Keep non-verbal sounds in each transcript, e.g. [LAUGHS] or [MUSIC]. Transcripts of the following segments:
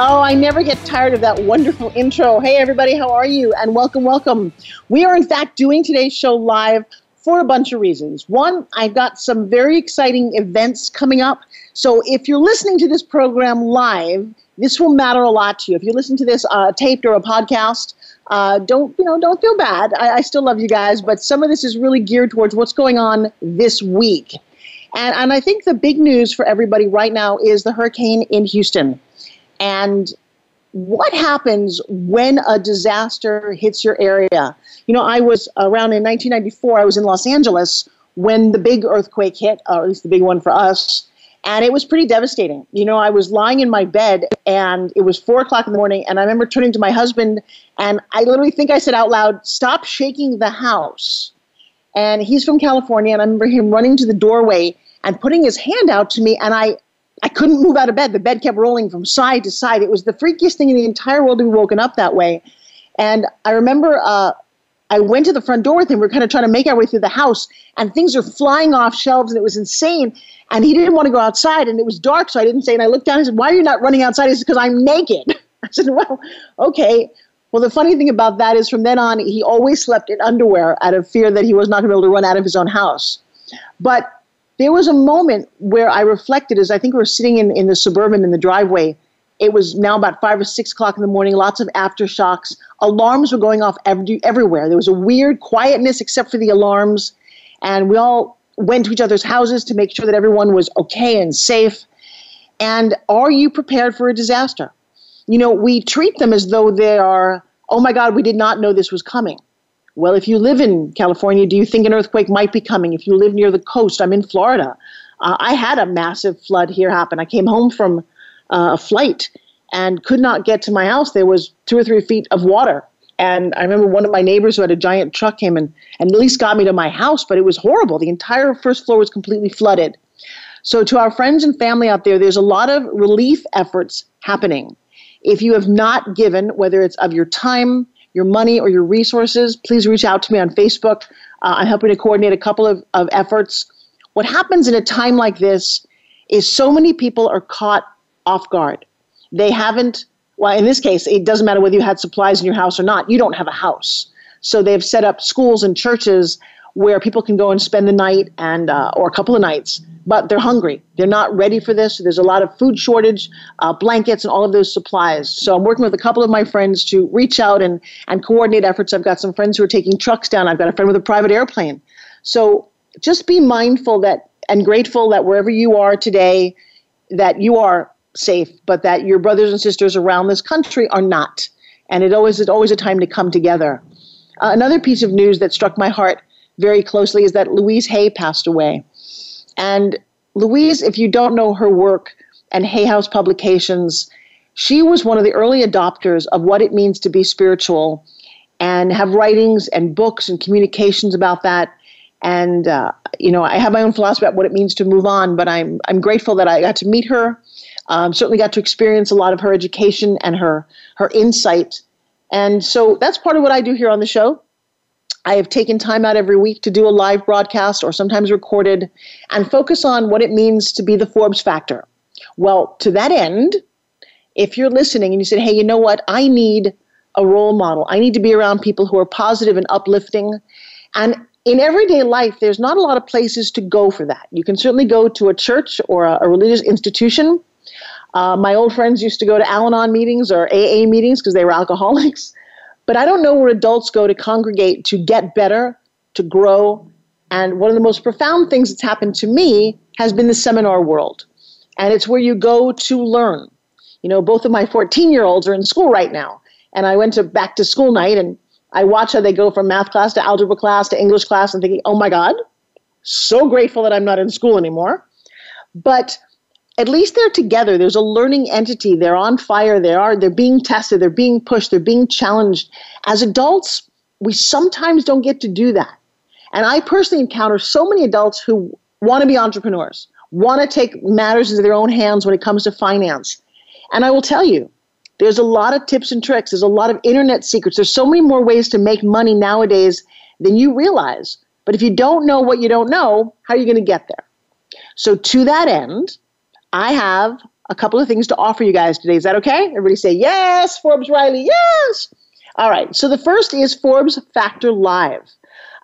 Oh, I never get tired of that wonderful intro. Hey, everybody, how are you? And welcome, welcome. We are, in fact, doing today's show live for a bunch of reasons. One, I've got some very exciting events coming up. So if you're listening to this program live, this will matter a lot to you. If you listen to this uh, taped or a podcast, uh, don't you know? Don't feel bad. I, I still love you guys, but some of this is really geared towards what's going on this week. And, and I think the big news for everybody right now is the hurricane in Houston. And what happens when a disaster hits your area? You know, I was around in 1994, I was in Los Angeles when the big earthquake hit, or at least the big one for us. And it was pretty devastating. You know, I was lying in my bed and it was four o'clock in the morning. And I remember turning to my husband and I literally think I said out loud, Stop shaking the house. And he's from California. And I remember him running to the doorway and putting his hand out to me. And I, I couldn't move out of bed. The bed kept rolling from side to side. It was the freakiest thing in the entire world to be woken up that way. And I remember uh, I went to the front door with him. We are kind of trying to make our way through the house, and things are flying off shelves, and it was insane. And he didn't want to go outside, and it was dark, so I didn't say. And I looked down and said, "Why are you not running outside?" He said, "Because I'm naked." [LAUGHS] I said, "Well, okay." Well, the funny thing about that is from then on, he always slept in underwear out of fear that he was not going to be able to run out of his own house. But there was a moment where I reflected as I think we were sitting in, in the suburban in the driveway. It was now about five or six o'clock in the morning, lots of aftershocks. Alarms were going off every, everywhere. There was a weird quietness except for the alarms. And we all went to each other's houses to make sure that everyone was okay and safe. And are you prepared for a disaster? You know, we treat them as though they are, oh my God, we did not know this was coming. Well, if you live in California, do you think an earthquake might be coming? If you live near the coast, I'm in Florida. Uh, I had a massive flood here happen. I came home from uh, a flight and could not get to my house. There was two or three feet of water. And I remember one of my neighbors who had a giant truck came and, and at least got me to my house, but it was horrible. The entire first floor was completely flooded. So, to our friends and family out there, there's a lot of relief efforts happening. If you have not given, whether it's of your time, your money or your resources, please reach out to me on Facebook. Uh, I'm helping to coordinate a couple of, of efforts. What happens in a time like this is so many people are caught off guard. They haven't, well, in this case, it doesn't matter whether you had supplies in your house or not, you don't have a house. So they've set up schools and churches where people can go and spend the night and uh, or a couple of nights but they're hungry. They're not ready for this. There's a lot of food shortage uh, blankets and all of those supplies. So i'm working with a couple of my friends to reach out and, and coordinate efforts. I've got some friends who are taking trucks down. I've got a friend with a private airplane. So just be mindful that and grateful that wherever you are today that you are safe but that your brothers and sisters around this country are not. And it always is always a time to come together. Uh, another piece of news that struck my heart very closely is that Louise Hay passed away. And Louise, if you don't know her work and Hay House Publications, she was one of the early adopters of what it means to be spiritual and have writings and books and communications about that. And, uh, you know, I have my own philosophy about what it means to move on, but I'm, I'm grateful that I got to meet her. Um, certainly got to experience a lot of her education and her, her insight. And so that's part of what I do here on the show. I have taken time out every week to do a live broadcast or sometimes recorded and focus on what it means to be the Forbes factor. Well, to that end, if you're listening and you said, hey, you know what? I need a role model. I need to be around people who are positive and uplifting. And in everyday life, there's not a lot of places to go for that. You can certainly go to a church or a, a religious institution. Uh, my old friends used to go to Al Anon meetings or AA meetings because they were alcoholics. [LAUGHS] But I don't know where adults go to congregate to get better, to grow. And one of the most profound things that's happened to me has been the seminar world. And it's where you go to learn. You know, both of my 14 year olds are in school right now. And I went to back to school night and I watch how they go from math class to algebra class to English class and thinking, oh my God, so grateful that I'm not in school anymore. But at least they're together. There's a learning entity. They're on fire. They are. They're being tested. They're being pushed. They're being challenged. As adults, we sometimes don't get to do that. And I personally encounter so many adults who want to be entrepreneurs, want to take matters into their own hands when it comes to finance. And I will tell you, there's a lot of tips and tricks. There's a lot of internet secrets. There's so many more ways to make money nowadays than you realize. But if you don't know what you don't know, how are you going to get there? So, to that end, I have a couple of things to offer you guys today. Is that okay? Everybody say yes, Forbes Riley, yes. All right. So, the first is Forbes Factor Live.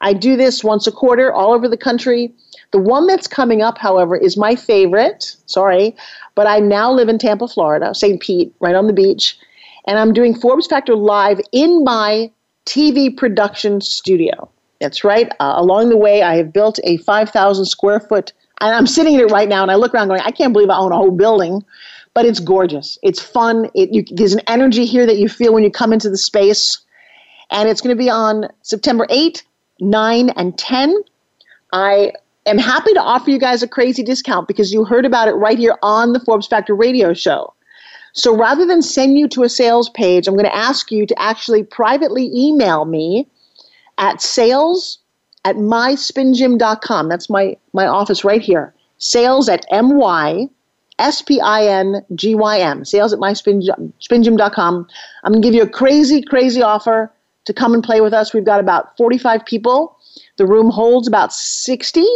I do this once a quarter all over the country. The one that's coming up, however, is my favorite. Sorry, but I now live in Tampa, Florida, St. Pete, right on the beach. And I'm doing Forbes Factor Live in my TV production studio. That's right. Uh, along the way, I have built a 5,000 square foot, and I'm sitting in it right now, and I look around going, I can't believe I own a whole building, but it's gorgeous. It's fun. It, you, there's an energy here that you feel when you come into the space. And it's going to be on September 8, 9, and 10. I am happy to offer you guys a crazy discount because you heard about it right here on the Forbes Factor radio show. So rather than send you to a sales page, I'm going to ask you to actually privately email me at sales at myspingym.com. That's my, my office right here. Sales at M-Y S-P-I-N-G-Y-M. Sales at myspingym.com. I'm going to give you a crazy, crazy offer to come and play with us. We've got about 45 people. The room holds about 60.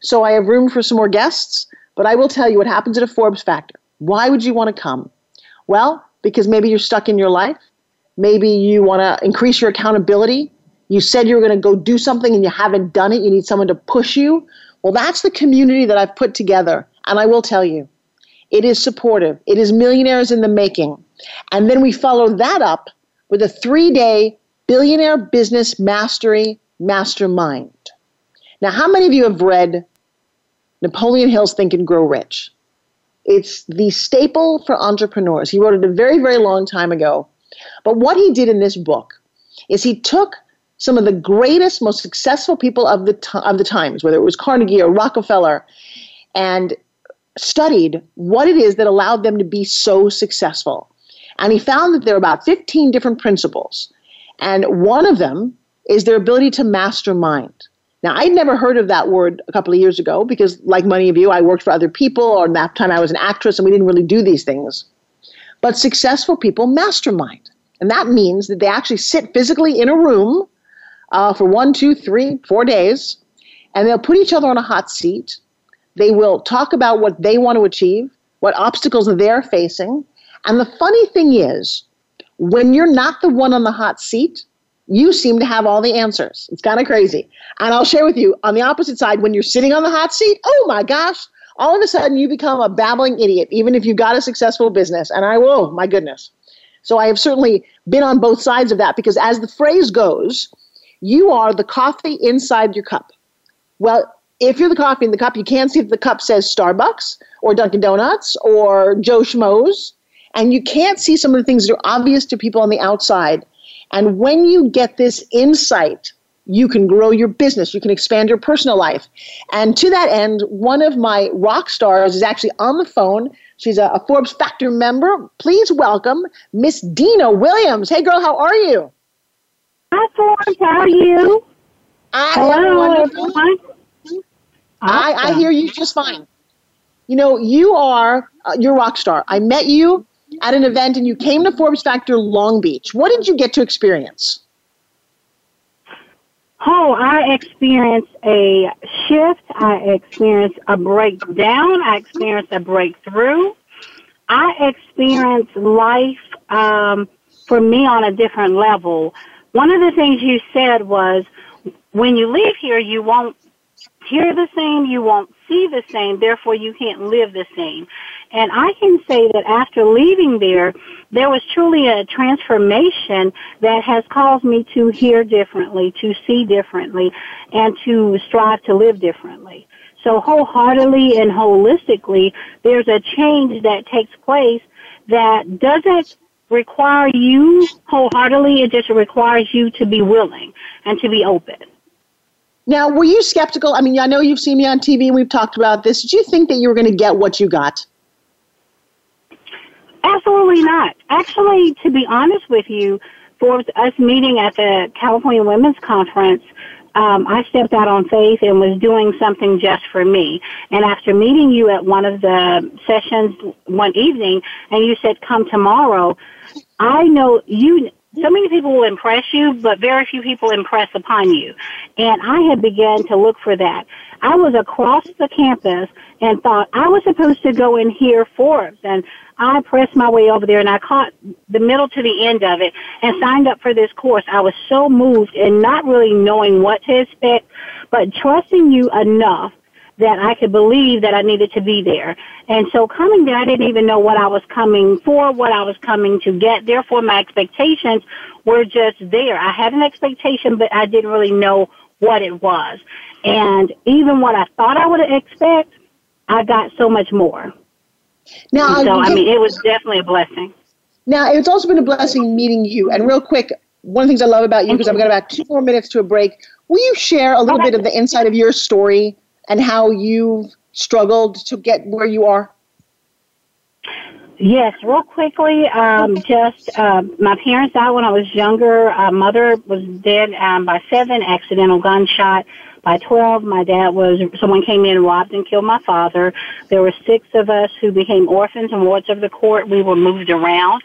So I have room for some more guests. But I will tell you what happens at a Forbes Factor. Why would you want to come? Well, because maybe you're stuck in your life. Maybe you want to increase your accountability. You said you were going to go do something and you haven't done it. You need someone to push you. Well, that's the community that I've put together. And I will tell you, it is supportive. It is millionaires in the making. And then we follow that up with a three day billionaire business mastery mastermind. Now, how many of you have read Napoleon Hill's Think and Grow Rich? It's the staple for entrepreneurs. He wrote it a very, very long time ago. But what he did in this book is he took some of the greatest, most successful people of the, t- of the times, whether it was Carnegie or Rockefeller, and studied what it is that allowed them to be so successful. And he found that there are about 15 different principles. And one of them is their ability to mastermind. Now, I'd never heard of that word a couple of years ago because, like many of you, I worked for other people, or that time I was an actress and we didn't really do these things. But successful people mastermind. And that means that they actually sit physically in a room uh, for one, two, three, four days, and they'll put each other on a hot seat. They will talk about what they want to achieve, what obstacles they're facing. And the funny thing is, when you're not the one on the hot seat, you seem to have all the answers. It's kind of crazy. And I'll share with you on the opposite side, when you're sitting on the hot seat, oh my gosh, all of a sudden you become a babbling idiot, even if you've got a successful business. And I will, my goodness. So I have certainly been on both sides of that because, as the phrase goes, you are the coffee inside your cup. Well, if you're the coffee in the cup, you can't see if the cup says Starbucks or Dunkin' Donuts or Joe Schmo's. And you can't see some of the things that are obvious to people on the outside and when you get this insight, you can grow your business, you can expand your personal life. And to that end, one of my rock stars is actually on the phone. She's a, a Forbes Factor member. Please welcome Miss Dina Williams. Hey, girl, how are you? Hi, Forbes. How are you? I Hello, everyone. I, I hear you just fine. You know, you are uh, you're rock star. I met you at an event and you came to Forbes Factor Long Beach. What did you get to experience? Oh, I experienced a shift. I experienced a breakdown. I experienced a breakthrough. I experienced life um, for me on a different level. One of the things you said was when you leave here, you won't hear the same, you won't see the same, therefore you can't live the same. And I can say that after leaving there, there was truly a transformation that has caused me to hear differently, to see differently, and to strive to live differently. So wholeheartedly and holistically, there's a change that takes place that doesn't require you wholeheartedly, it just requires you to be willing and to be open. Now, were you skeptical? I mean, I know you've seen me on TV and we've talked about this. Did you think that you were going to get what you got? Absolutely not. Actually, to be honest with you, for us meeting at the California Women's Conference, um, I stepped out on faith and was doing something just for me. And after meeting you at one of the sessions one evening, and you said, "Come tomorrow," I know you. So many people will impress you, but very few people impress upon you. And I had begun to look for that. I was across the campus and thought I was supposed to go in here Forbes. And I pressed my way over there and I caught the middle to the end of it and signed up for this course. I was so moved and not really knowing what to expect, but trusting you enough that I could believe that I needed to be there. And so coming there, I didn't even know what I was coming for, what I was coming to get. Therefore, my expectations were just there. I had an expectation, but I didn't really know what it was. And even what I thought I would expect, I got so much more. Now, so I mean, it was definitely a blessing. Now, it's also been a blessing meeting you. And real quick, one of the things I love about you, because I've got about two more minutes to a break, will you share a little bit of the inside of your story and how you've struggled to get where you are? Yes, real quickly, um, just uh, my parents died when I was younger. My mother was dead um, by seven, accidental gunshot. By 12, my dad was, someone came in, robbed and killed my father. There were six of us who became orphans and wards of the court. We were moved around.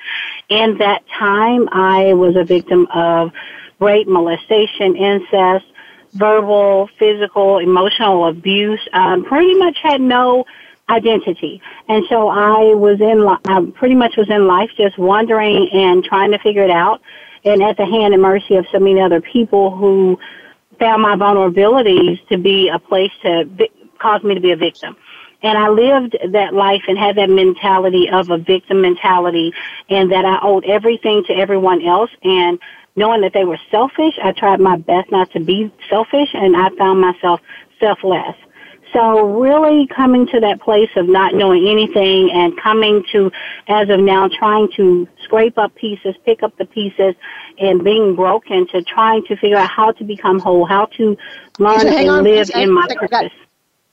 In that time, I was a victim of rape, molestation, incest, verbal, physical, emotional abuse. Um, pretty much had no identity. And so I was in, li- I pretty much was in life just wondering and trying to figure it out. And at the hand and mercy of so many other people who found my vulnerabilities to be a place to vi- cause me to be a victim. And I lived that life and had that mentality of a victim mentality and that I owed everything to everyone else and knowing that they were selfish, I tried my best not to be selfish and I found myself selfless. So really coming to that place of not knowing anything and coming to, as of now, trying to scrape up pieces, pick up the pieces, and being broken to trying to figure out how to become whole, how to learn and on, live in my purpose.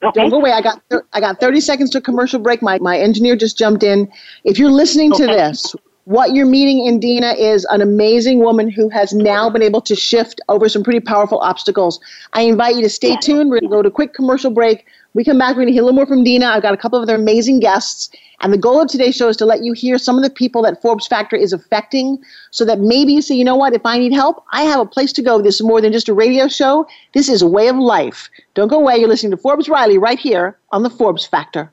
Okay. Don't go away. I got I got 30 seconds to commercial break. My my engineer just jumped in. If you're listening okay. to this, what you're meeting in Dina is an amazing woman who has now been able to shift over some pretty powerful obstacles. I invite you to stay tuned. We're going to go to a quick commercial break. We come back, we're going to hear a little more from Dina. I've got a couple of other amazing guests. And the goal of today's show is to let you hear some of the people that Forbes Factor is affecting so that maybe you say, you know what, if I need help, I have a place to go. This is more than just a radio show. This is a way of life. Don't go away. You're listening to Forbes Riley right here on the Forbes Factor.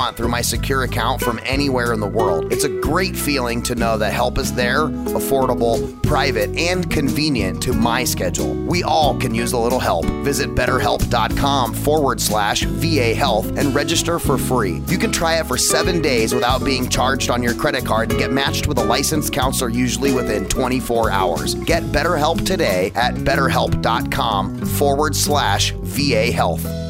want through my secure account from anywhere in the world. It's a great feeling to know that help is there, affordable, private, and convenient to my schedule. We all can use a little help. Visit betterhelp.com forward slash VA health and register for free. You can try it for seven days without being charged on your credit card and get matched with a licensed counselor usually within 24 hours. Get BetterHelp today at betterhelp.com forward slash VA health.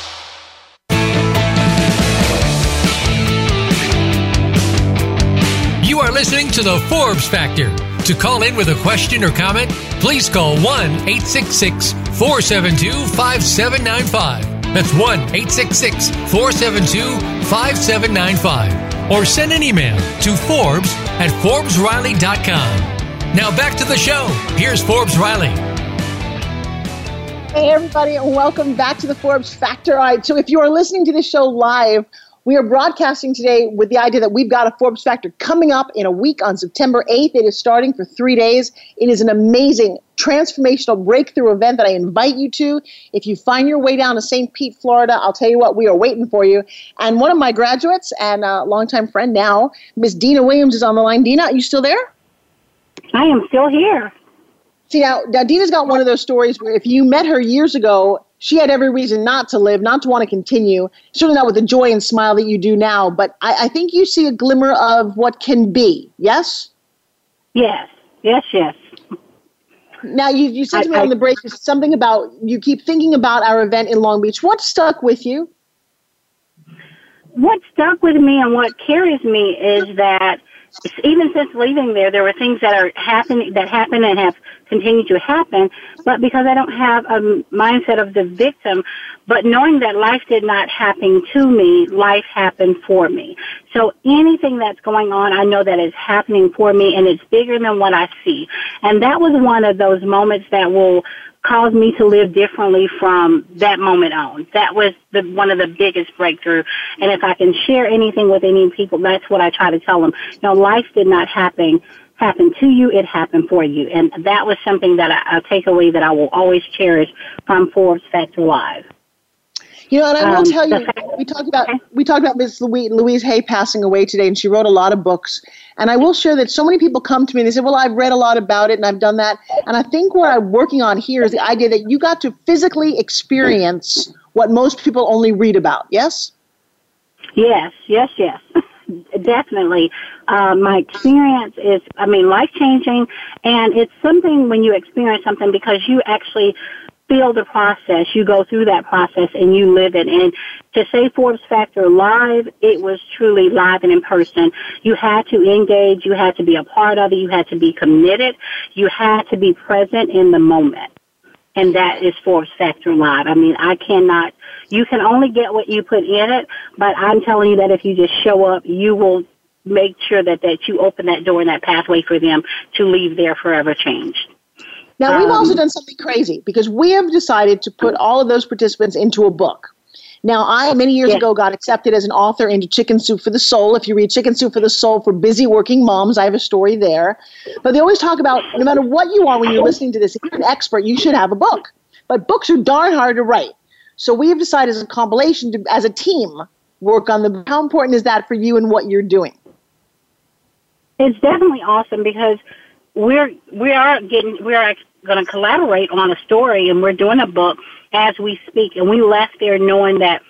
Listening to the Forbes Factor. To call in with a question or comment, please call 1 866 472 5795. That's 1 866 472 5795. Or send an email to Forbes at ForbesRiley.com. Now back to the show. Here's Forbes Riley. Hey, everybody, and welcome back to the Forbes Factor. All right, so if you are listening to this show live, we are broadcasting today with the idea that we've got a Forbes Factor coming up in a week on September 8th. It is starting for three days. It is an amazing, transformational breakthrough event that I invite you to. If you find your way down to St. Pete, Florida, I'll tell you what, we are waiting for you. And one of my graduates and a longtime friend now, Miss Dina Williams, is on the line. Dina, are you still there? I am still here. See, now, now Dina's got one of those stories where if you met her years ago, she had every reason not to live, not to want to continue. Certainly not with the joy and smile that you do now. But I, I think you see a glimmer of what can be. Yes. Yes. Yes. Yes. Now you you said to me I- on the break something about you keep thinking about our event in Long Beach. What stuck with you? What stuck with me and what carries me is that even since leaving there, there were things that are happening that happen and have continued to happen. But because I don't have a mindset of the victim, but knowing that life did not happen to me, life happened for me. So anything that's going on, I know that is happening for me, and it's bigger than what I see. And that was one of those moments that will caused me to live differently from that moment on. That was the one of the biggest breakthrough. And if I can share anything with any people, that's what I try to tell them. You know, life did not happen happen to you, it happened for you. And that was something that I, a takeaway that I will always cherish from Forbes Factor Live. You know, and I will Um, tell you, we talked about we talked about Miss Louise, Louise Hay passing away today, and she wrote a lot of books. And I will share that so many people come to me and they say, "Well, I've read a lot about it and I've done that." And I think what I'm working on here is the idea that you got to physically experience what most people only read about. Yes. Yes, yes, yes. [LAUGHS] Definitely. Uh, my experience is, I mean, life changing, and it's something when you experience something because you actually feel the process. You go through that process and you live it. And to say Forbes Factor live, it was truly live and in person. You had to engage. You had to be a part of it. You had to be committed. You had to be present in the moment. And that is Forbes Factor Live. I mean, I cannot, you can only get what you put in it, but I'm telling you that if you just show up, you will make sure that, that you open that door and that pathway for them to leave there forever changed. Now we've Um, also done something crazy because we have decided to put all of those participants into a book. Now, I many years Yeah. ago got accepted as an author into Chicken Soup for the Soul. If you read Chicken Soup for the Soul for busy working moms, I have a story there. But they always talk about no matter what you are when you're listening to this, if you're an expert, you should have a book. But books are darn hard to write. So we have decided as a compilation to, as a team, work on the. How important is that for you and what you're doing? It's definitely awesome because we're we are getting we are going to collaborate on a story and we're doing a book as we speak and we left there knowing that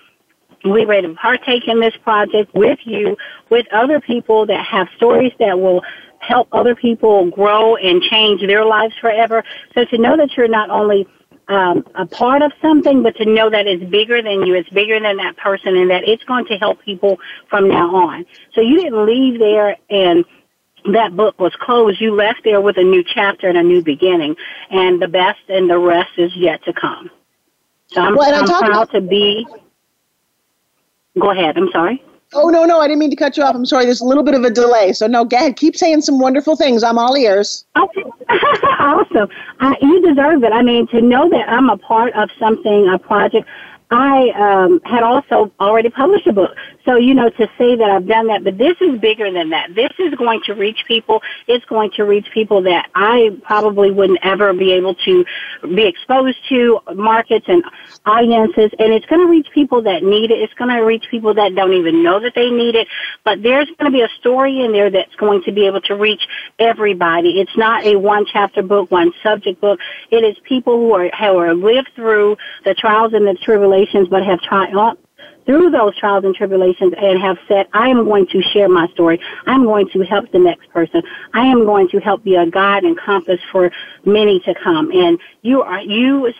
we're ready to partake in this project with you with other people that have stories that will help other people grow and change their lives forever so to know that you're not only um, a part of something, but to know that it's bigger than you, it's bigger than that person, and that it's going to help people from now on. So you didn't leave there and that book was closed. You left there with a new chapter and a new beginning, and the best and the rest is yet to come. So I'm, Well, I I'm proud about- to be. Go ahead. I'm sorry. Oh no, no, I didn't mean to cut you off. I'm sorry. There's a little bit of a delay. So no, go ahead. Keep saying some wonderful things. I'm all ears. Okay. [LAUGHS] awesome. Uh, you deserve it. I mean, to know that I'm a part of something, a project, I um, had also already published a book. So, you know, to say that I've done that, but this is bigger than that. This is going to reach people. It's going to reach people that I probably wouldn't ever be able to be exposed to, markets and audiences. And it's going to reach people that need it. It's going to reach people that don't even know that they need it. But there's going to be a story in there that's going to be able to reach everybody. It's not a one chapter book, one subject book. It is people who are, who lived through the trials and the tribulations, but have triumphed through those trials and tribulations and have said, I am going to share my story. I'm going to help the next person. I am going to help be a guide and compass for many to come. And you are, you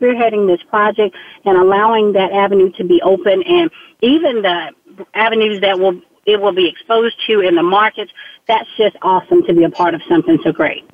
spearheading this project and allowing that avenue to be open and even the avenues that will, it will be exposed to in the markets. That's just awesome to be a part of something so great.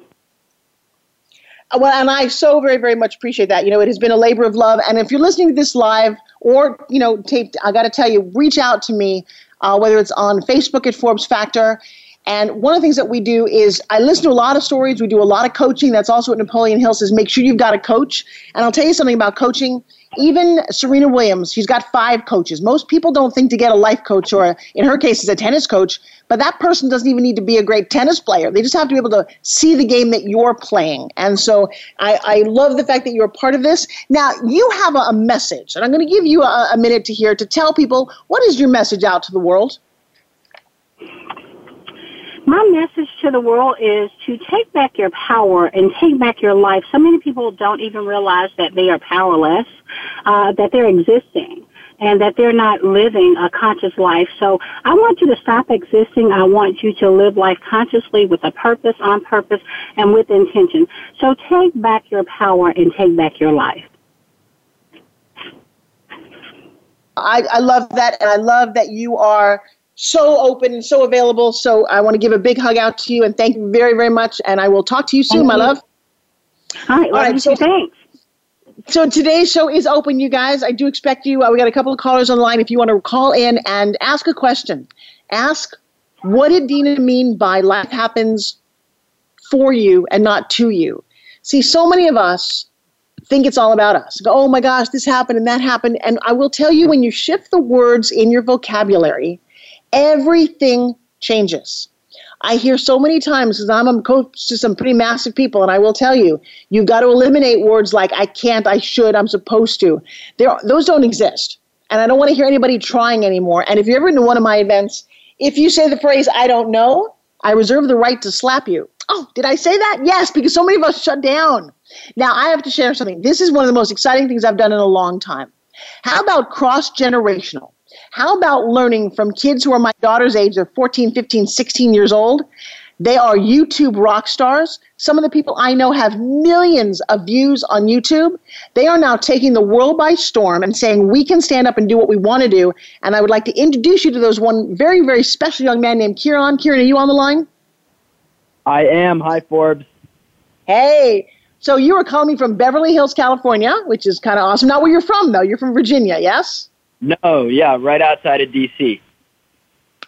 Well, and I so very, very much appreciate that. You know, it has been a labor of love. And if you're listening to this live or, you know, taped, I got to tell you, reach out to me, uh, whether it's on Facebook at Forbes Factor. And one of the things that we do is I listen to a lot of stories. We do a lot of coaching. That's also what Napoleon Hill says make sure you've got a coach. And I'll tell you something about coaching even Serena Williams, she's got five coaches. Most people don't think to get a life coach or, in her case, is a tennis coach, but that person doesn't even need to be a great tennis player. They just have to be able to see the game that you're playing. And so I, I love the fact that you're part of this. Now, you have a, a message, and I'm going to give you a, a minute to hear to tell people what is your message out to the world? My message to the world is to take back your power and take back your life. So many people don't even realize that they are powerless, uh, that they're existing and that they're not living a conscious life. So I want you to stop existing. I want you to live life consciously with a purpose, on purpose, and with intention. So take back your power and take back your life. I, I love that, and I love that you are so open and so available. So I want to give a big hug out to you and thank you very, very much. And I will talk to you soon, thank my you. love. All right. All right. So, thanks. So today's show is open, you guys. I do expect you. Uh, we got a couple of callers on the line. If you want to call in and ask a question, ask what did Dina mean by life happens for you and not to you? See, so many of us think it's all about us. Go, oh my gosh, this happened and that happened. And I will tell you, when you shift the words in your vocabulary, everything changes. I hear so many times because I'm a coach to some pretty massive people, and I will tell you, you've got to eliminate words like I can't, I should, I'm supposed to. There, those don't exist. And I don't want to hear anybody trying anymore. And if you're ever in one of my events, if you say the phrase, I don't know, I reserve the right to slap you. Oh, did I say that? Yes, because so many of us shut down. Now, I have to share something. This is one of the most exciting things I've done in a long time. How about cross generational? How about learning from kids who are my daughter's age, they're 14, 15, 16 years old? They are YouTube rock stars. Some of the people I know have millions of views on YouTube. They are now taking the world by storm and saying we can stand up and do what we want to do. And I would like to introduce you to those one very, very special young man named Kieran. Kieran, are you on the line? I am. Hi, Forbes. Hey. So you are calling me from Beverly Hills, California, which is kind of awesome. Not where you're from, though. You're from Virginia, yes? No, yeah, right outside of D.C.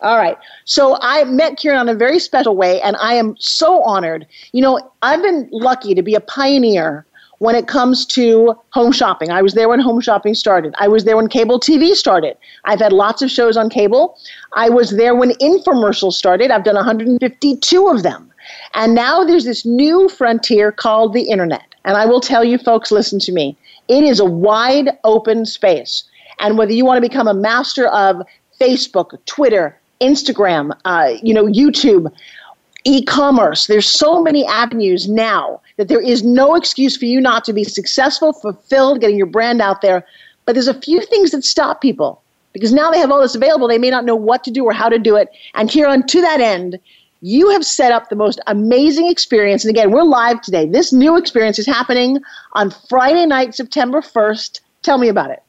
All right. So I met Kieran in a very special way, and I am so honored. You know, I've been lucky to be a pioneer when it comes to home shopping. I was there when home shopping started. I was there when cable TV started. I've had lots of shows on cable. I was there when infomercials started. I've done 152 of them. And now there's this new frontier called the internet. And I will tell you folks, listen to me. It is a wide open space. And whether you want to become a master of Facebook, Twitter, Instagram, uh, you know, YouTube, e-commerce, there's so many avenues now that there is no excuse for you not to be successful, fulfilled, getting your brand out there. But there's a few things that stop people because now they have all this available. They may not know what to do or how to do it. And here on to that end, you have set up the most amazing experience. And again, we're live today. This new experience is happening on Friday night, September 1st. Tell me about it.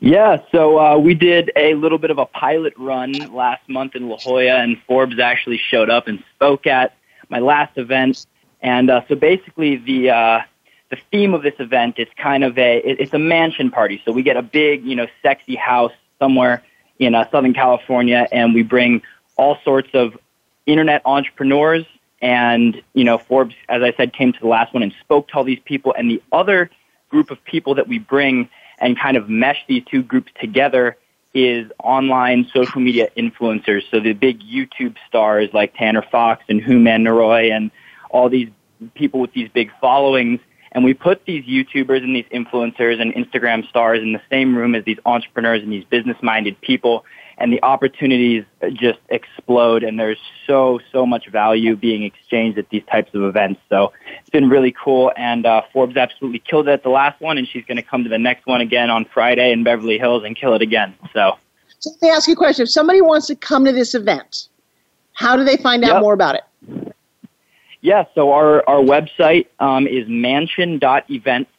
Yeah, so uh, we did a little bit of a pilot run last month in La Jolla, and Forbes actually showed up and spoke at my last event. And uh, so basically, the uh, the theme of this event is kind of a it's a mansion party. So we get a big, you know, sexy house somewhere in uh, Southern California, and we bring all sorts of internet entrepreneurs. And you know, Forbes, as I said, came to the last one and spoke to all these people. And the other group of people that we bring and kind of mesh these two groups together is online social media influencers. So the big YouTube stars like Tanner Fox and Hooman Naroy and all these people with these big followings. And we put these YouTubers and these influencers and Instagram stars in the same room as these entrepreneurs and these business minded people and the opportunities just explode and there's so so much value being exchanged at these types of events. So it's been really cool and uh, forbes absolutely killed it at the last one and she's going to come to the next one again on friday in beverly hills and kill it again so. So let me ask you a question. If somebody wants to come to this event how do they find out yep. more about it? Yeah so our, our website um, is mansion.events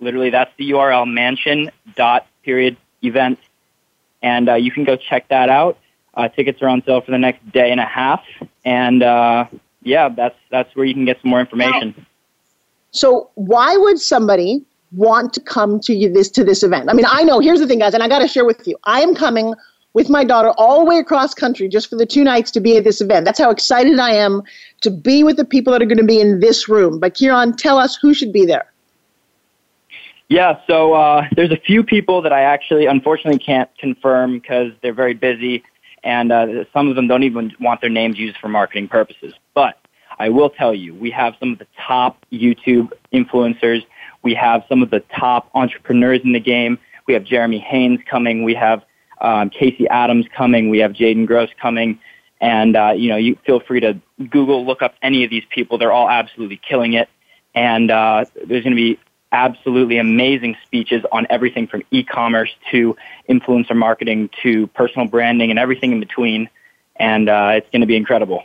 literally that's the url mansion dot period events and uh, you can go check that out. Uh, tickets are on sale for the next day and a half, and uh, yeah, that's that's where you can get some more information. So, why would somebody want to come to you this to this event? I mean, I know. Here's the thing, guys, and I got to share with you. I am coming with my daughter all the way across country just for the two nights to be at this event. That's how excited I am to be with the people that are going to be in this room. But Kieran, tell us who should be there. Yeah, so uh, there's a few people that I actually unfortunately can't confirm because they're very busy, and uh, some of them don't even want their names used for marketing purposes. But I will tell you, we have some of the top YouTube influencers. We have some of the top entrepreneurs in the game. We have Jeremy Haynes coming. We have um, Casey Adams coming. We have Jaden Gross coming. And, uh, you know, you feel free to Google, look up any of these people. They're all absolutely killing it. And uh, there's going to be absolutely amazing speeches on everything from e-commerce to influencer marketing to personal branding and everything in between. And uh, it's going to be incredible.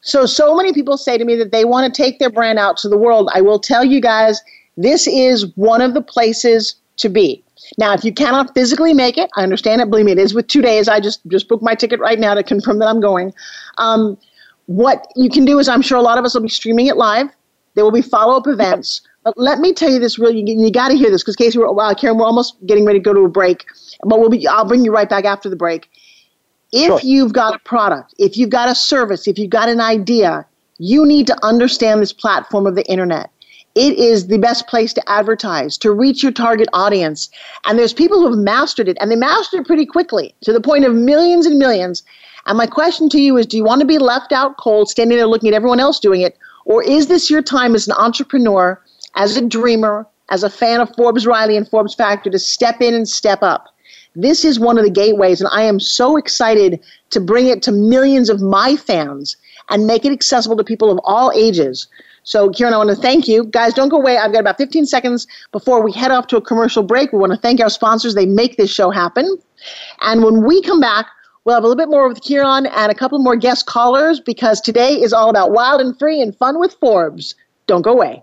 So, so many people say to me that they want to take their brand out to the world. I will tell you guys, this is one of the places to be. Now, if you cannot physically make it, I understand it. Believe me, it is with two days. I just just booked my ticket right now to confirm that I'm going. Um, what you can do is, I'm sure a lot of us will be streaming it live. There will be follow up events. But let me tell you this really, you, you got to hear this because Casey, we're, wow, Karen, we're almost getting ready to go to a break, but we'll be, I'll bring you right back after the break. If sure. you've got a product, if you've got a service, if you've got an idea, you need to understand this platform of the internet. It is the best place to advertise, to reach your target audience. And there's people who have mastered it, and they mastered it pretty quickly to the point of millions and millions. And my question to you is do you want to be left out cold, standing there looking at everyone else doing it? Or is this your time as an entrepreneur as a dreamer, as a fan of Forbes Riley and Forbes Factor to step in and step up. This is one of the gateways, and I am so excited to bring it to millions of my fans and make it accessible to people of all ages. So, Kieran, I want to thank you. Guys, don't go away. I've got about 15 seconds before we head off to a commercial break. We want to thank our sponsors. They make this show happen. And when we come back, we'll have a little bit more with Kieran and a couple more guest callers because today is all about wild and free and fun with Forbes. Don't go away.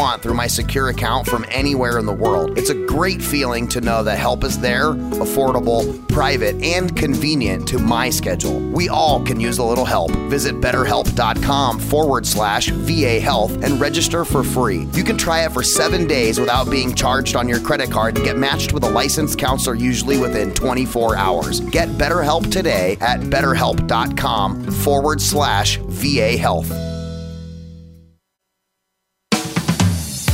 want through my secure account from anywhere in the world. It's a great feeling to know that help is there, affordable, private, and convenient to my schedule. We all can use a little help. Visit betterhelp.com forward slash VA health and register for free. You can try it for seven days without being charged on your credit card and get matched with a licensed counselor usually within 24 hours. Get BetterHelp today at betterhelp.com forward slash VA health.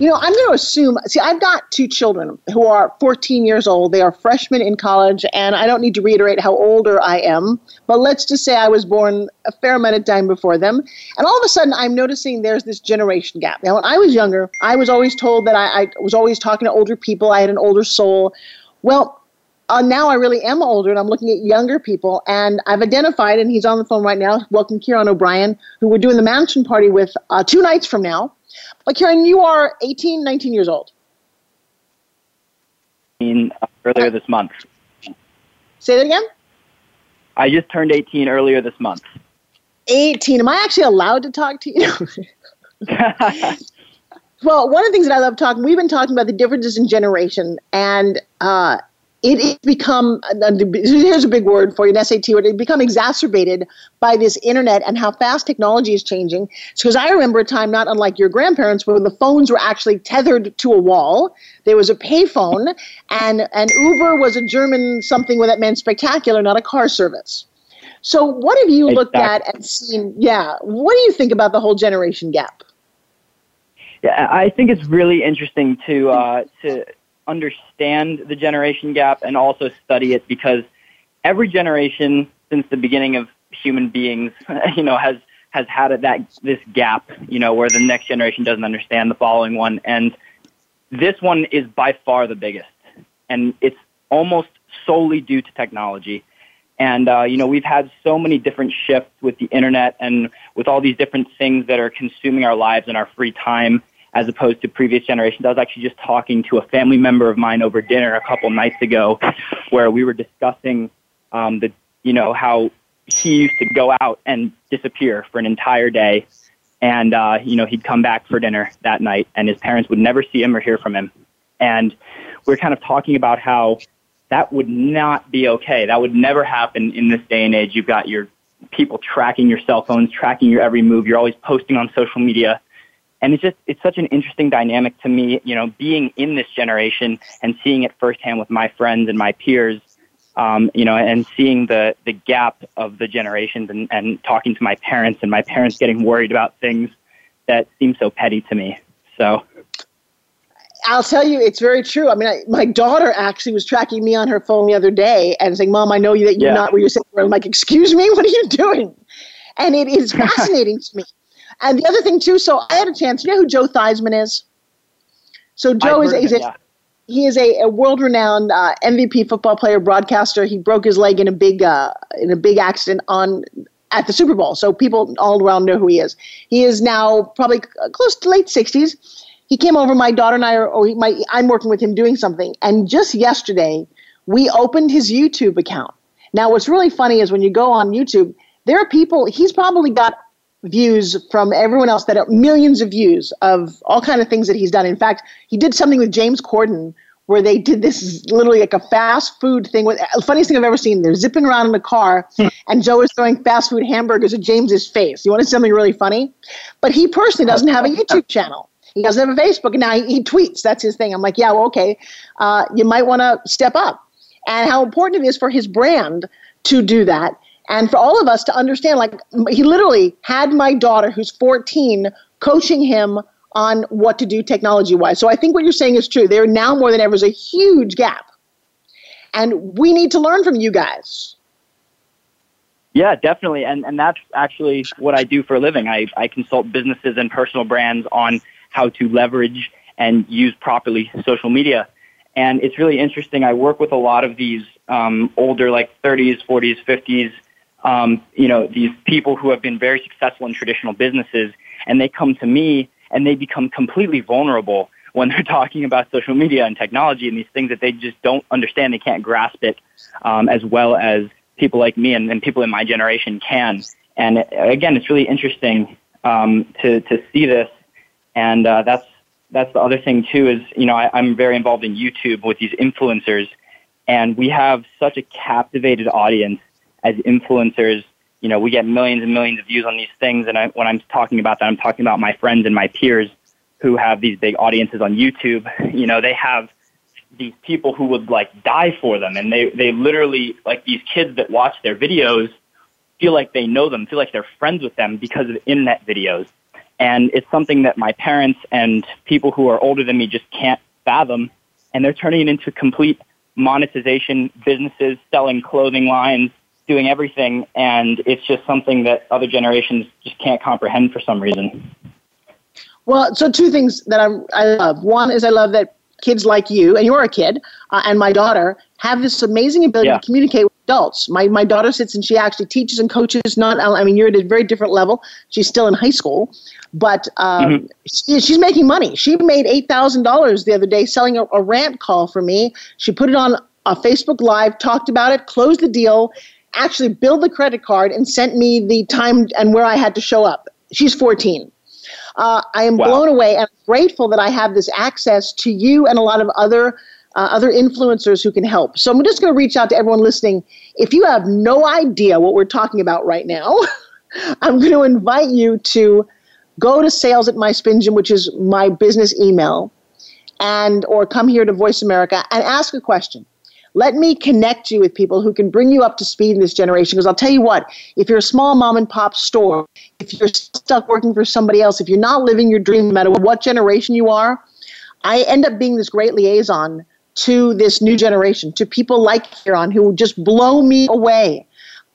You know, I'm going to assume, see, I've got two children who are 14 years old. They are freshmen in college, and I don't need to reiterate how older I am, but let's just say I was born a fair amount of time before them. And all of a sudden, I'm noticing there's this generation gap. Now, when I was younger, I was always told that I, I was always talking to older people, I had an older soul. Well, uh, now I really am older and I'm looking at younger people and I've identified, and he's on the phone right now. Welcome, Kieran O'Brien, who we're doing the mansion party with uh, two nights from now. But Kieran, you are 18, 19 years old. In, uh, earlier this month. Say that again? I just turned 18 earlier this month. 18. Am I actually allowed to talk to you? [LAUGHS] well, one of the things that I love talking, we've been talking about the differences in generation, and uh, it has become here's a big word for you an SAT word. It become exacerbated by this internet and how fast technology is changing. Because I remember a time not unlike your grandparents where the phones were actually tethered to a wall. There was a payphone, and and Uber was a German something where that meant spectacular, not a car service. So, what have you looked exactly. at and seen? Yeah, what do you think about the whole generation gap? Yeah, I think it's really interesting to uh, to understand the generation gap and also study it because every generation since the beginning of human beings, [LAUGHS] you know, has has had a, that this gap, you know, where the next generation doesn't understand the following one, and this one is by far the biggest, and it's almost solely due to technology. And uh, you know, we've had so many different shifts with the internet and with all these different things that are consuming our lives and our free time as opposed to previous generations. I was actually just talking to a family member of mine over dinner a couple nights ago, where we were discussing um, the you know how he used to go out and disappear for an entire day, and uh, you know he'd come back for dinner that night, and his parents would never see him or hear from him, and we we're kind of talking about how that would not be okay. That would never happen in this day and age. You've got your people tracking your cell phones, tracking your every move. You're always posting on social media and it's just it's such an interesting dynamic to me you know being in this generation and seeing it firsthand with my friends and my peers um, you know and seeing the the gap of the generations and, and talking to my parents and my parents getting worried about things that seem so petty to me so I'll tell you, it's very true. I mean, I, my daughter actually was tracking me on her phone the other day and saying, "Mom, I know you that you're yeah. not where you're saying." I'm like, "Excuse me, [LAUGHS] what are you doing?" And it is [LAUGHS] fascinating to me and the other thing too, so I had a chance. You know who Joe Theismann is? So Joe is, is a, yeah. he is a, a world-renowned uh, MVP football player, broadcaster. He broke his leg in a big uh, in a big accident on at the Super Bowl. So people all around know who he is. He is now probably close to late sixties. He came over. My daughter and I are. Oh, my, I'm working with him doing something. And just yesterday, we opened his YouTube account. Now, what's really funny is when you go on YouTube, there are people. He's probably got views from everyone else that are millions of views of all kind of things that he's done. In fact, he did something with James Corden where they did this literally like a fast food thing. With the funniest thing I've ever seen. They're zipping around in the car, hmm. and Joe is throwing fast food hamburgers at James's face. You want to see something really funny? But he personally doesn't have a [LAUGHS] YouTube channel. He doesn't have a Facebook, and now he, he tweets. That's his thing. I'm like, yeah, well, okay. Uh, you might want to step up, and how important it is for his brand to do that And for all of us to understand, like he literally had my daughter, who's 14, coaching him on what to do technology wise. So I think what you're saying is true. There now more than ever is a huge gap. And we need to learn from you guys. Yeah, definitely. And and that's actually what I do for a living. I, I consult businesses and personal brands on how to leverage and use properly social media. And it's really interesting. I work with a lot of these um, older, like 30s, 40s, 50s, um, you know, these people who have been very successful in traditional businesses, and they come to me and they become completely vulnerable when they're [LAUGHS] talking about social media and technology and these things that they just don't understand. They can't grasp it um, as well as people like me and, and, people in my generation can. And again, it's really interesting um, to to see this, and uh, that's that's the other thing too. Is you know I, I'm very involved in YouTube with these influencers, and we have such a captivated audience as influencers you know, we get millions and millions of views on these things. And I, when I'm talking about that, I'm talking about my friends and my peers who have these big audiences on YouTube. [LAUGHS] You know, they have these people who would like die for them. And they, they literally, like these kids that watch their videos feel like they know them, feel like they're friends with them because of internet videos. And it's something that my parents and people who are older than me just can't fathom. And they're turning it into complete monetization businesses, selling clothing lines, doing everything, and it's just something that other generations just can't comprehend for some reason. Well, so two things that I, I love. One is I love that kids like you, and you're a kid, uh, and my daughter have this amazing ability yeah. to communicate with adults. My, my daughter sits and she actually teaches and coaches, not, I mean, you're at a very different level. She's still in high school, but um, mm-hmm. she, she's making money. She made $8,000 the other day selling a, a rant call for me. She put it on a Facebook Live, talked about it, closed the deal, actually billed the credit card and sent me the time and where I had to show up. She's 14. Uh, I am wow. blown away and grateful that I have this access to you and a lot of other uh, other influencers who can help. So I'm just going to reach out to everyone listening. If you have no idea what we're talking about right now, [LAUGHS] I'm going to invite you to go to sales at my spin gym, which is my business email, and or come here to Voice America and ask a question. Let me connect you with people who can bring you up to speed in this generation. Because I'll tell you what, if you're a small mom and pop store, if you're stuck working for somebody else, if you're not living your dream, no matter what generation you are, I end up being this great liaison to this new generation, to people like Kieran who just blow me away.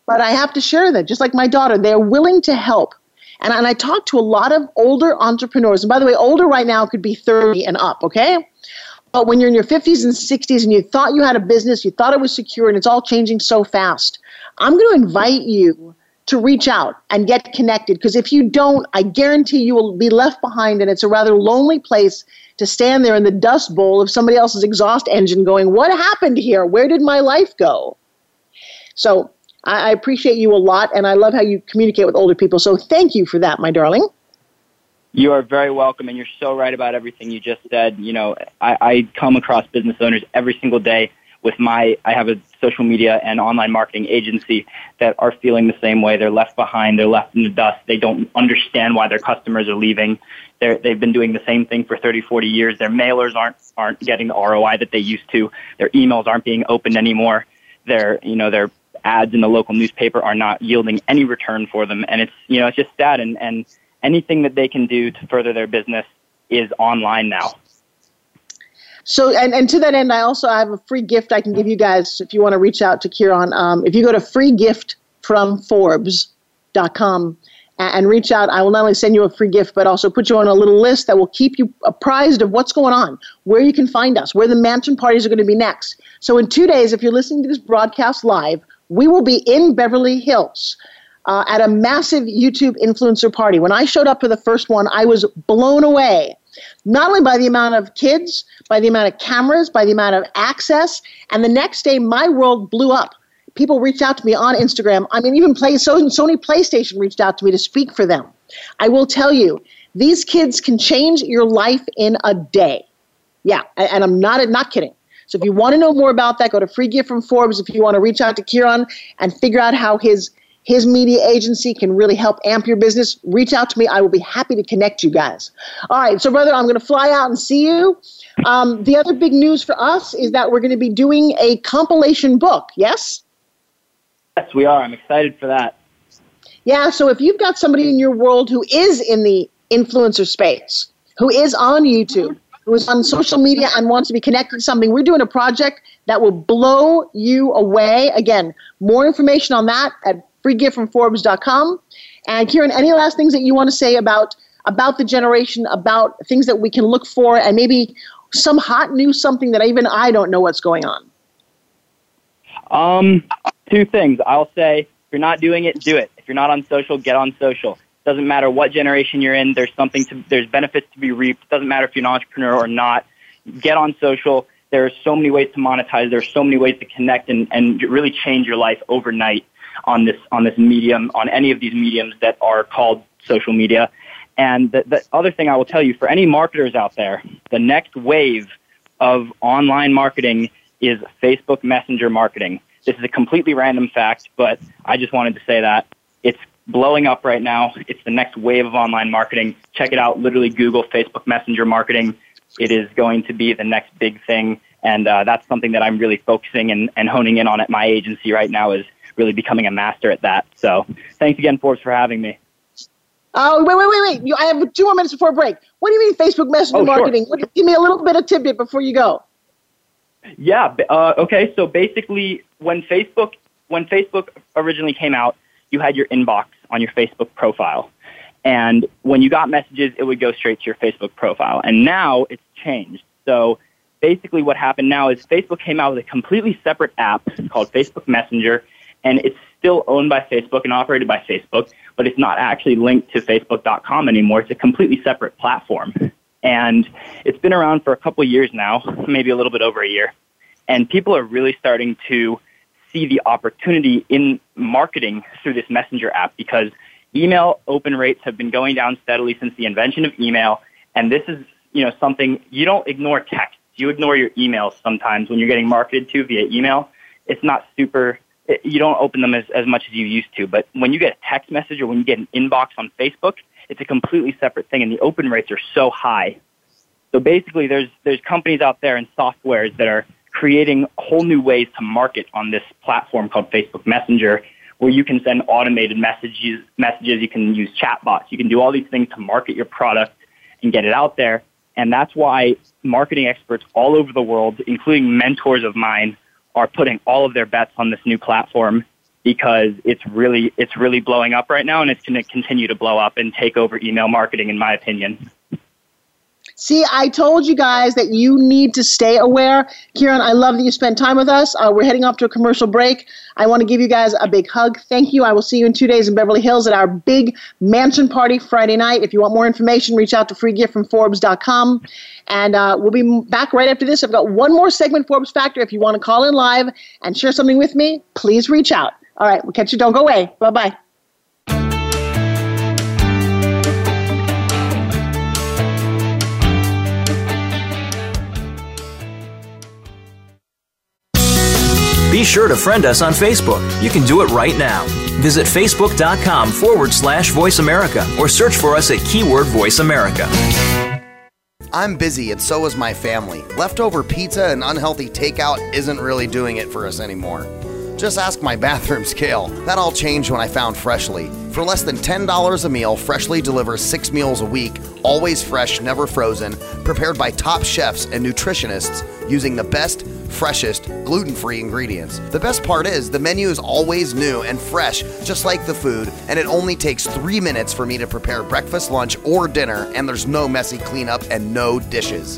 But I have to share that, just like my daughter, they're willing to help. And, and I talk to a lot of older entrepreneurs. And by the way, older right now could be 30 and up, okay? But when you're in your 50s and 60s and you thought you had a business, you thought it was secure, and it's all changing so fast, I'm going to invite you to reach out and get connected because if you don't, I guarantee you will be left behind, and it's a rather lonely place to stand there in the dust bowl of somebody else's exhaust engine going, What happened here? Where did my life go? So I appreciate you a lot, and I love how you communicate with older people. So thank you for that, my darling. You are very welcome, and you're so right about everything you just said. You know, I, I come across business owners every single day with my, I have a social media and online marketing agency that are feeling the same way. They're left behind. They're left in the dust. They don't understand why their customers are leaving. They're, they've been doing the same thing for 30, 40 years. Their mailers aren't, aren't getting the ROI that they used to. Their emails aren't being opened anymore. Their, you know, their ads in the local newspaper are not yielding any return for them. And it's, you know, it's just sad. And, and, anything that they can do to further their business is online now. So, and, and to that end, I also have a free gift I can give you guys if you want to reach out to Kieran. Um, if you go to freegiftfromforbes.com and reach out, I will not only send you a free gift, but also put you on a little list that will keep you apprised of what's going on, where you can find us, where the mansion parties are going to be next. So, in two days, if you're listening to this broadcast live, we will be in Beverly Hills uh, at a massive YouTube influencer party. When I showed up for the first one, I was blown away. Not only by the amount of kids, by the amount of cameras, by the amount of access, and the next day my world blew up. People reached out to me on Instagram. I mean, even play, Sony PlayStation reached out to me to speak for them. I will tell you, these kids can change your life in a day. Yeah, and I'm not not kidding. So if you want to know more about that, go to Free Gift from Forbes. If you want to reach out to Kieran and figure out how his his media agency can really help amp your business, reach out to me. I will be happy to connect you guys. All right, so brother, I'm going to fly out and see you. Um, the other big news for us is that we're going to be doing a compilation book. Yes. Yes, we are. I'm excited for that. Yeah, so if you've got somebody in your world who is in the influencer space, who is on YouTube, who is on social media and wants to be connected to something, we're doing a project that will blow you away. Again, more information on that at freegiftfromforbes.com. And Kieran, any last things that you want to say about about the generation, about things that we can look for, and maybe some hot new something that even I don't know what's going on? Um, two things. I'll say if you're not doing it, do it. If you're not on social, get on social. Doesn't matter what generation you're in. There's something to. There's benefits to be reaped. Doesn't matter if you're an entrepreneur or not. Get on social. There are so many ways to monetize. There are so many ways to connect and, and really change your life overnight on this on this medium on any of these mediums that are called social media. And the, the other thing I will tell you for any marketers out there, the next wave of online marketing is Facebook Messenger marketing. This is a completely random fact, but I just wanted to say that it's blowing up right now. It's the next wave of online marketing. Check it out. Literally Google Facebook Messenger marketing. It is going to be the next big thing. And uh, that's something that I'm really focusing and, and honing in on at my agency right now is really becoming a master at that. So thanks again, Forbes, for having me. Oh, wait, wait, wait, wait. You, I have two more minutes before break. What do you mean Facebook Messenger oh, marketing? Sure. Give me a little bit of tidbit before you go. Yeah. Uh, okay. So basically, when Facebook when Facebook originally came out, you had your inbox on your Facebook profile, and when you got messages, it would go straight to your Facebook profile. And now it's changed. So basically, what happened now is Facebook came out with a completely separate app called Facebook Messenger, and it's still owned by Facebook and operated by Facebook, but it's not actually linked to Facebook.com anymore. It's a completely separate platform. And it's been around for a couple years now, maybe a little bit over a year. And people are really starting to see the opportunity in marketing through this messenger app because email open rates have been going down steadily since the invention of email. And this is, you know, something you don't ignore text. You ignore your emails sometimes when you're getting marketed to via email. It's not super you don't open them as, as much as you used to. But when you get a text message or when you get an inbox on Facebook, it's a completely separate thing, and the open rates are so high. So basically, there's there's companies out there and softwares that are creating whole new ways to market on this platform called Facebook Messenger, where you can send automated messages. Messages you can use chatbots. You can do all these things to market your product and get it out there. And that's why marketing experts all over the world, including mentors of mine, are putting all of their bets on this new platform because it's really it's really blowing up right now and it's going to continue to blow up and take over email marketing in my opinion. See, I told you guys that you need to stay aware. Kieran, I love that you spent time with us. Uh, we're heading off to a commercial break. I want to give you guys a big hug. Thank you. I will see you in two days in Beverly Hills at our big mansion party Friday night. If you want more information, reach out to freegiftfromforbes.com. And uh, we'll be back right after this. I've got one more segment, Forbes Factor. If you want to call in live and share something with me, please reach out. All right, we'll catch you. Don't go away. Bye bye. Sure to friend us on Facebook. You can do it right now. Visit facebook.com forward slash voice America or search for us at keyword voice America. I'm busy and so is my family. Leftover pizza and unhealthy takeout isn't really doing it for us anymore. Just ask my [LAUGHS] bathroom scale. That all changed when I found Freshly. For less than $10 a meal, Freshly delivers six meals a week, always fresh, never frozen, prepared by top chefs and nutritionists using the best, freshest, gluten free ingredients. The best part is the menu is always new and fresh, just like the food, and it only takes three minutes for me to prepare breakfast, lunch, or dinner, and there's no messy cleanup and no dishes.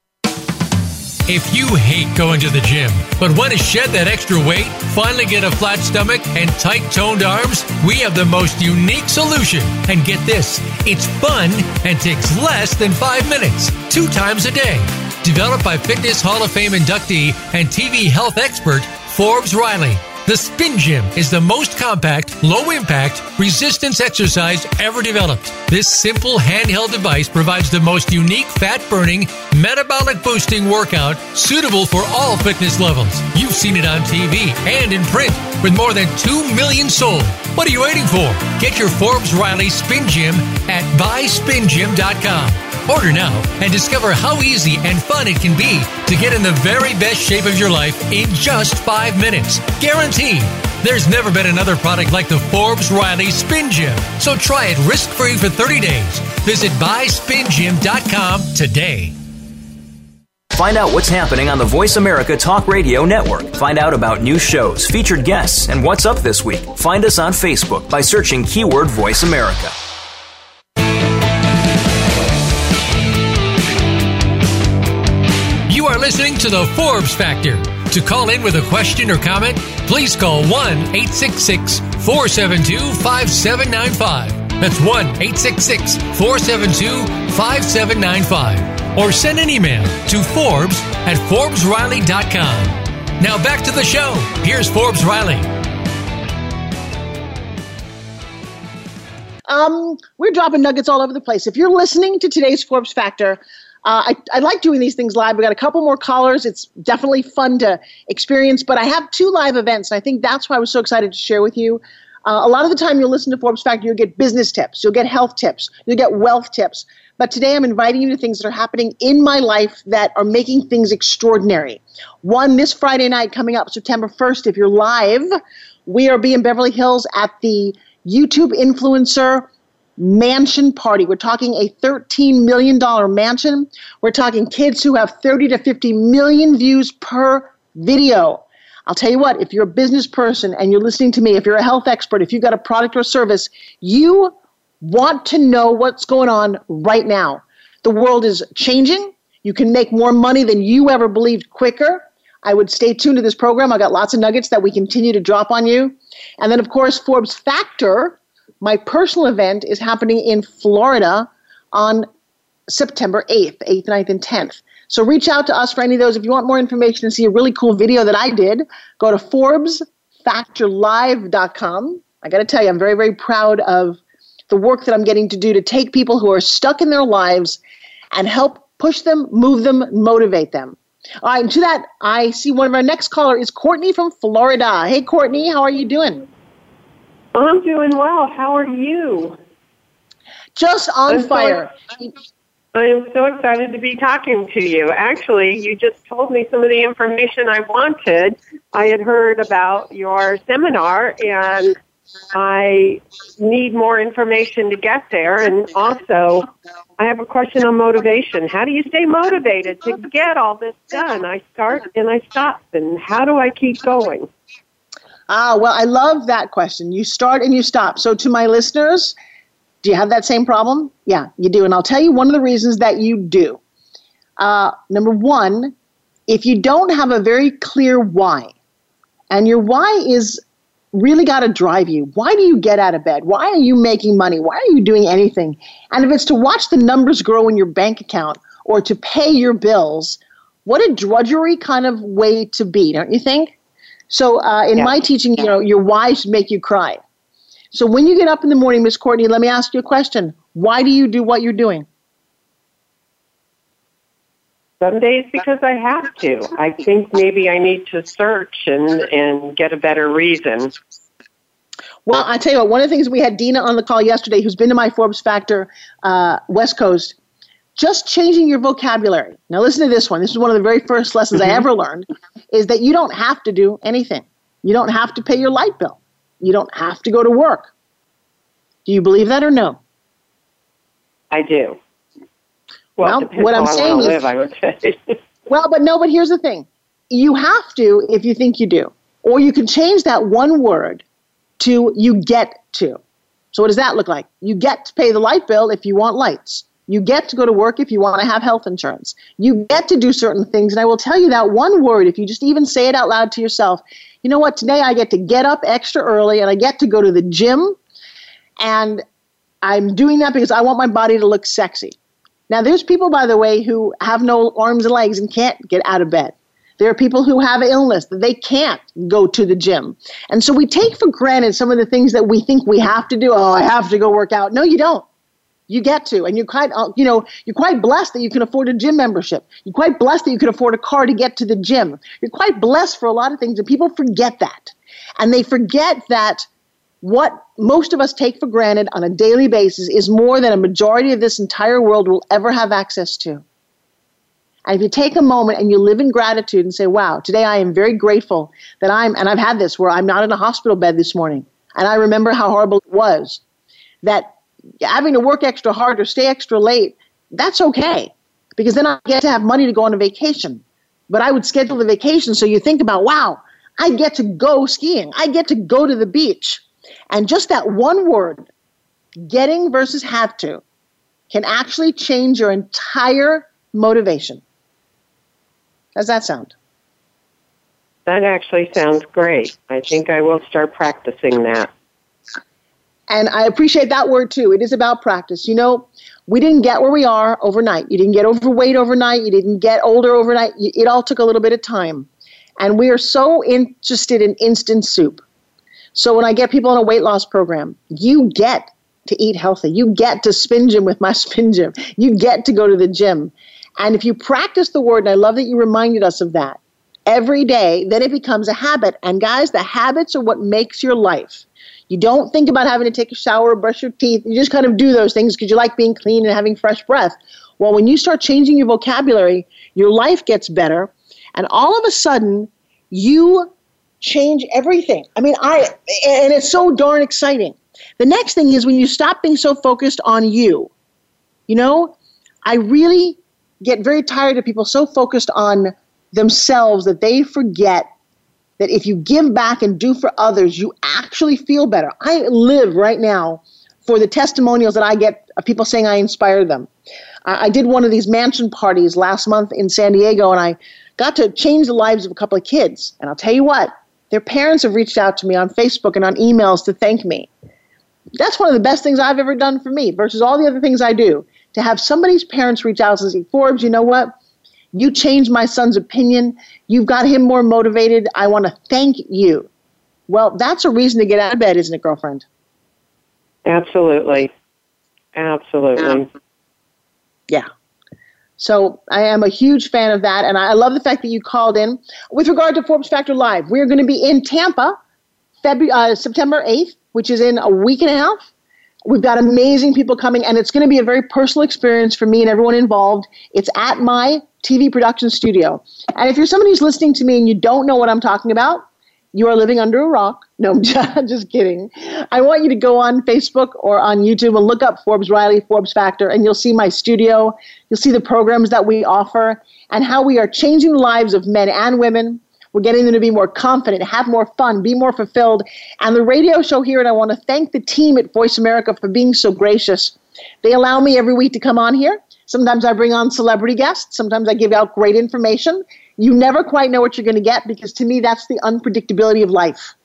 If you hate going to the gym, but want to shed that extra weight, finally get a flat stomach, and tight toned arms, we have the most unique solution. And get this it's fun and takes less than five minutes, two times a day. Developed by Fitness Hall of Fame inductee and TV health expert Forbes Riley. The Spin Gym is the most compact, low impact, resistance exercise ever developed. This simple handheld device provides the most unique fat burning, metabolic boosting workout suitable for all fitness levels. You've seen it on TV and in print with more than 2 million sold. What are you waiting for? Get your Forbes Riley Spin Gym at buyspingym.com. Order now and discover how easy and fun it can be to get in the very best shape of your life in just five minutes. Guaranteed. There's never been another product like the Forbes Riley Spin Gym. So try it risk free for 30 days. Visit buyspingym.com today. Find out what's happening on the Voice America Talk Radio Network. Find out about new shows, featured guests, and what's up this week. Find us on Facebook by searching keyword Voice America. You are listening to the Forbes Factor. To call in with a question or comment, please call 1 866 472 5795. That's 1 866 472 5795. Or send an email to Forbes at ForbesRiley.com. Now back to the show. Here's Forbes Riley. Um, we're dropping nuggets all over the place. If you're listening to today's Forbes Factor, uh, I, I like doing these things live. We got a couple more callers. It's definitely fun to experience, but I have two live events, and I think that's why I was so excited to share with you. Uh, a lot of the time, you'll listen to Forbes Factor, you'll get business tips, you'll get health tips, you'll get wealth tips. But today, I'm inviting you to things that are happening in my life that are making things extraordinary. One, this Friday night coming up, September 1st, if you're live, we are being Beverly Hills at the YouTube influencer mansion party. We're talking a $13 million mansion. We're talking kids who have 30 to 50 million views per video. I'll tell you what, if you're a business person and you're listening to me, if you're a health expert, if you've got a product or service, you want to know what's going on right now. The world is changing. You can make more money than you ever believed quicker. I would stay tuned to this program. I got lots of nuggets that we continue to drop on you. And then, of course, Forbes Factor my personal event is happening in Florida on September 8th, 8th, 9th, and 10th. So reach out to us for any of those. If you want more information and see a really cool video that I did, go to ForbesFactorLive.com. I got to tell you, I'm very, very proud of the work that I'm getting to do to take people who are stuck in their lives and help push them, move them, motivate them. All right, and to that, I see one of our next caller is Courtney from Florida. Hey, Courtney, how are you doing? I'm doing well. How are you? Just on I'm fire. So, I am so excited to be talking to you. Actually, you just told me some of the information I wanted. I had heard about your seminar and I need more information to get there. And also, I have a question on motivation. How do you stay motivated to get all this done? I start and I stop, and how do I keep going? Ah, well, I love that question. You start and you stop. So, to my listeners, do you have that same problem? Yeah, you do. And I'll tell you one of the reasons that you do. Uh, number one, if you don't have a very clear why, and your why is really got to drive you. Why do you get out of bed? Why are you making money? Why are you doing anything? And if it's to watch the numbers grow in your bank account or to pay your bills, what a drudgery kind of way to be, don't you think? So uh, in yeah. my teaching, you know, your why should make you cry. So when you get up in the morning, Miss Courtney, let me ask you a question. Why do you do what you're doing? Some days because I have to. I think maybe I need to search and, and get a better reason. Well, I tell you what, one of the things we had Dina on the call yesterday, who's been to my Forbes Factor uh, West Coast, just changing your vocabulary. Now, listen to this one. This is one of the very first lessons mm-hmm. I ever learned is that you don't have to do anything. You don't have to pay your light bill. You don't have to go to work. Do you believe that or no? I do. Well, well what I'm saying is, live, I would say. [LAUGHS] well, but no, but here's the thing. You have to if you think you do. Or you can change that one word to you get to. So what does that look like? You get to pay the light bill if you want lights. You get to go to work if you want to have health insurance. You get to do certain things. And I will tell you that one word, if you just even say it out loud to yourself, you know what, today I get to get up extra early and I get to go to the gym. And I'm doing that because I want my body to look sexy. Now, there's people, by the way, who have no arms and legs and can't get out of bed. There are people who have illness that they can't go to the gym. And so we take for granted some of the things that we think we have to do. Oh, I have to go work out. No, you don't. You get to, and you're quite, uh, you know, you're quite blessed that you can afford a gym membership. You're quite blessed that you can afford a car to get to the gym. You're quite blessed for a lot of things, and people forget that, and they forget that what most of us take for granted on a daily basis is more than a majority of this entire world will ever have access to. And if you take a moment and you live in gratitude and say, wow, today I am very grateful that I'm, and I've had this where I'm not in a hospital bed this morning. And I remember how horrible it was. That having to work extra hard or stay extra late, that's okay. Because then I get to have money to go on a vacation. But I would schedule the vacation so you think about, wow, I get to go skiing. I get to go to the beach. And just that one word, getting versus have to, can actually change your entire motivation. How's that sound? That actually sounds great. I think I will start practicing that. And I appreciate that word too. It is about practice. You know, we didn't get where we are overnight. You didn't get overweight overnight. You didn't get older overnight. It all took a little bit of time. And we are so interested in instant soup. So when I get people on a weight loss program, you get to eat healthy. You get to spin gym with my [LAUGHS] spin gym. You get to go to the gym. And if you practice the word, and I love that you reminded us of that every day, then it becomes a habit. And guys, the habits are what makes your life. You don't think about having to take a shower brush your teeth. You just kind of do those things because you like being clean and having fresh breath. Well, when you start changing your vocabulary, your life gets better. And all of a sudden, you change everything. I mean, I, and it's so darn exciting. The next thing is when you stop being so focused on you. You know, I really get very tired of people so focused on themselves that they forget that if you give back and do for others, you actually feel better. I live right now for the testimonials that I get of people saying I inspire them. I did one of these mansion parties last month in San Diego, and I got to change the lives of a couple of kids. And I'll tell you what, their parents have reached out to me on Facebook and on emails to thank me. That's one of the best things I've ever done for me versus all the other things I do to have somebody's parents reach out and say, Forbes, you know what? You changed my son's opinion. You've got him more motivated. I want to thank you. Well, that's a reason to get out of bed, isn't it, girlfriend? Absolutely. Absolutely. Yeah. So I am a huge fan of that, and I love the fact that you called in. With regard to Forbes Factor Live, we're going to be in Tampa, uh, September 8th, which is in a week and a half. We've got amazing people coming, and it's going to be a very personal experience for me and everyone involved. It's at my TV production studio. And if you're somebody who's listening to me and you don't know what I'm talking about, you are living under a rock. No, [LAUGHS] I'm just kidding. I want you to go on Facebook or on YouTube and look up Forbes Riley, Forbes Factor, and you'll see my studio. You'll see the programs that we offer and how we are changing the lives of men and women we're getting them to be more confident, have more fun, be more fulfilled. And the radio show here, and I want to thank the team at Voice America for being so gracious. They allow me every week to come on here. Sometimes I bring on celebrity guests. Sometimes I give out great information. You never quite know what you're going to get because to me, that's the unpredictability of life.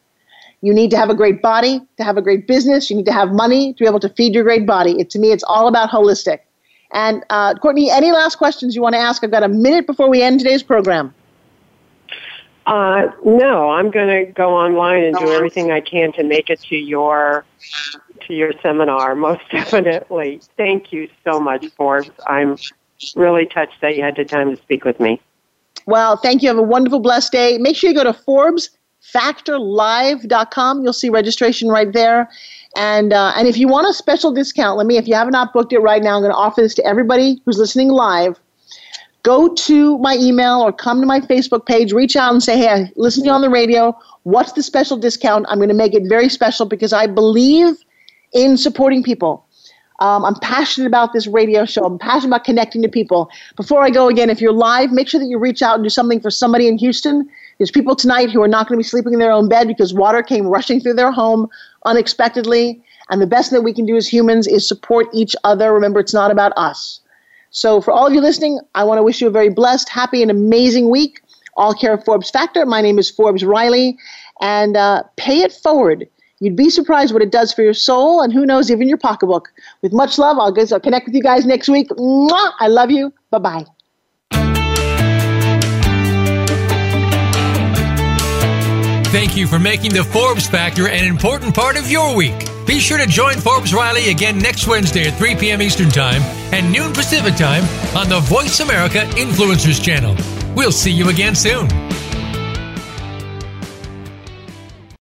You need to have a great body to have a great business. You need to have money to be able to feed your great body. It, to me, it's all about holistic. And uh, Courtney, any last questions you want to ask? I've got a minute before we end today's program. Uh, no, I'm going to go online and do everything I can to make it to your to your seminar. Most [LAUGHS] definitely. Thank you so much, Forbes. I'm really touched that you had the time to speak with me. Well, thank you. Have a wonderful, blessed day. Make sure you go to ForbesFactorLive.com. You'll see registration right there. And uh, and if you want a special discount, let me. If you have not booked it right now, I'm going to offer this to everybody who's listening live go to my email or come to my Facebook page, reach out and say, hey, I listen to you on the radio. What's the special discount? I'm going to make it very special because I believe in supporting people. Um, I'm passionate about this radio show. I'm passionate about connecting to people. Before I go again, if you're live, make sure that you reach out and do something for somebody in Houston. There's people tonight who are not going to be sleeping in their own bed because water came rushing through their home unexpectedly. And the best that we can do as humans is support each other. Remember, it's not about us. So, for all of you listening, I want to wish you a very blessed, happy, and amazing week. All care of Forbes Factor. My name is Forbes Riley, and uh, pay it forward. You'd be surprised what it does for your soul, and who knows, even your pocketbook. With much love, I'll, I'll connect with you guys next week. Mwah! I love you. Bye bye. thank you for making the Forbes Factor an important part of your week. Be sure to join Forbes Riley again next Wednesday at 3 p.m. Eastern Time and noon Pacific Time on the Voice America Influencers Channel. We'll see you again soon.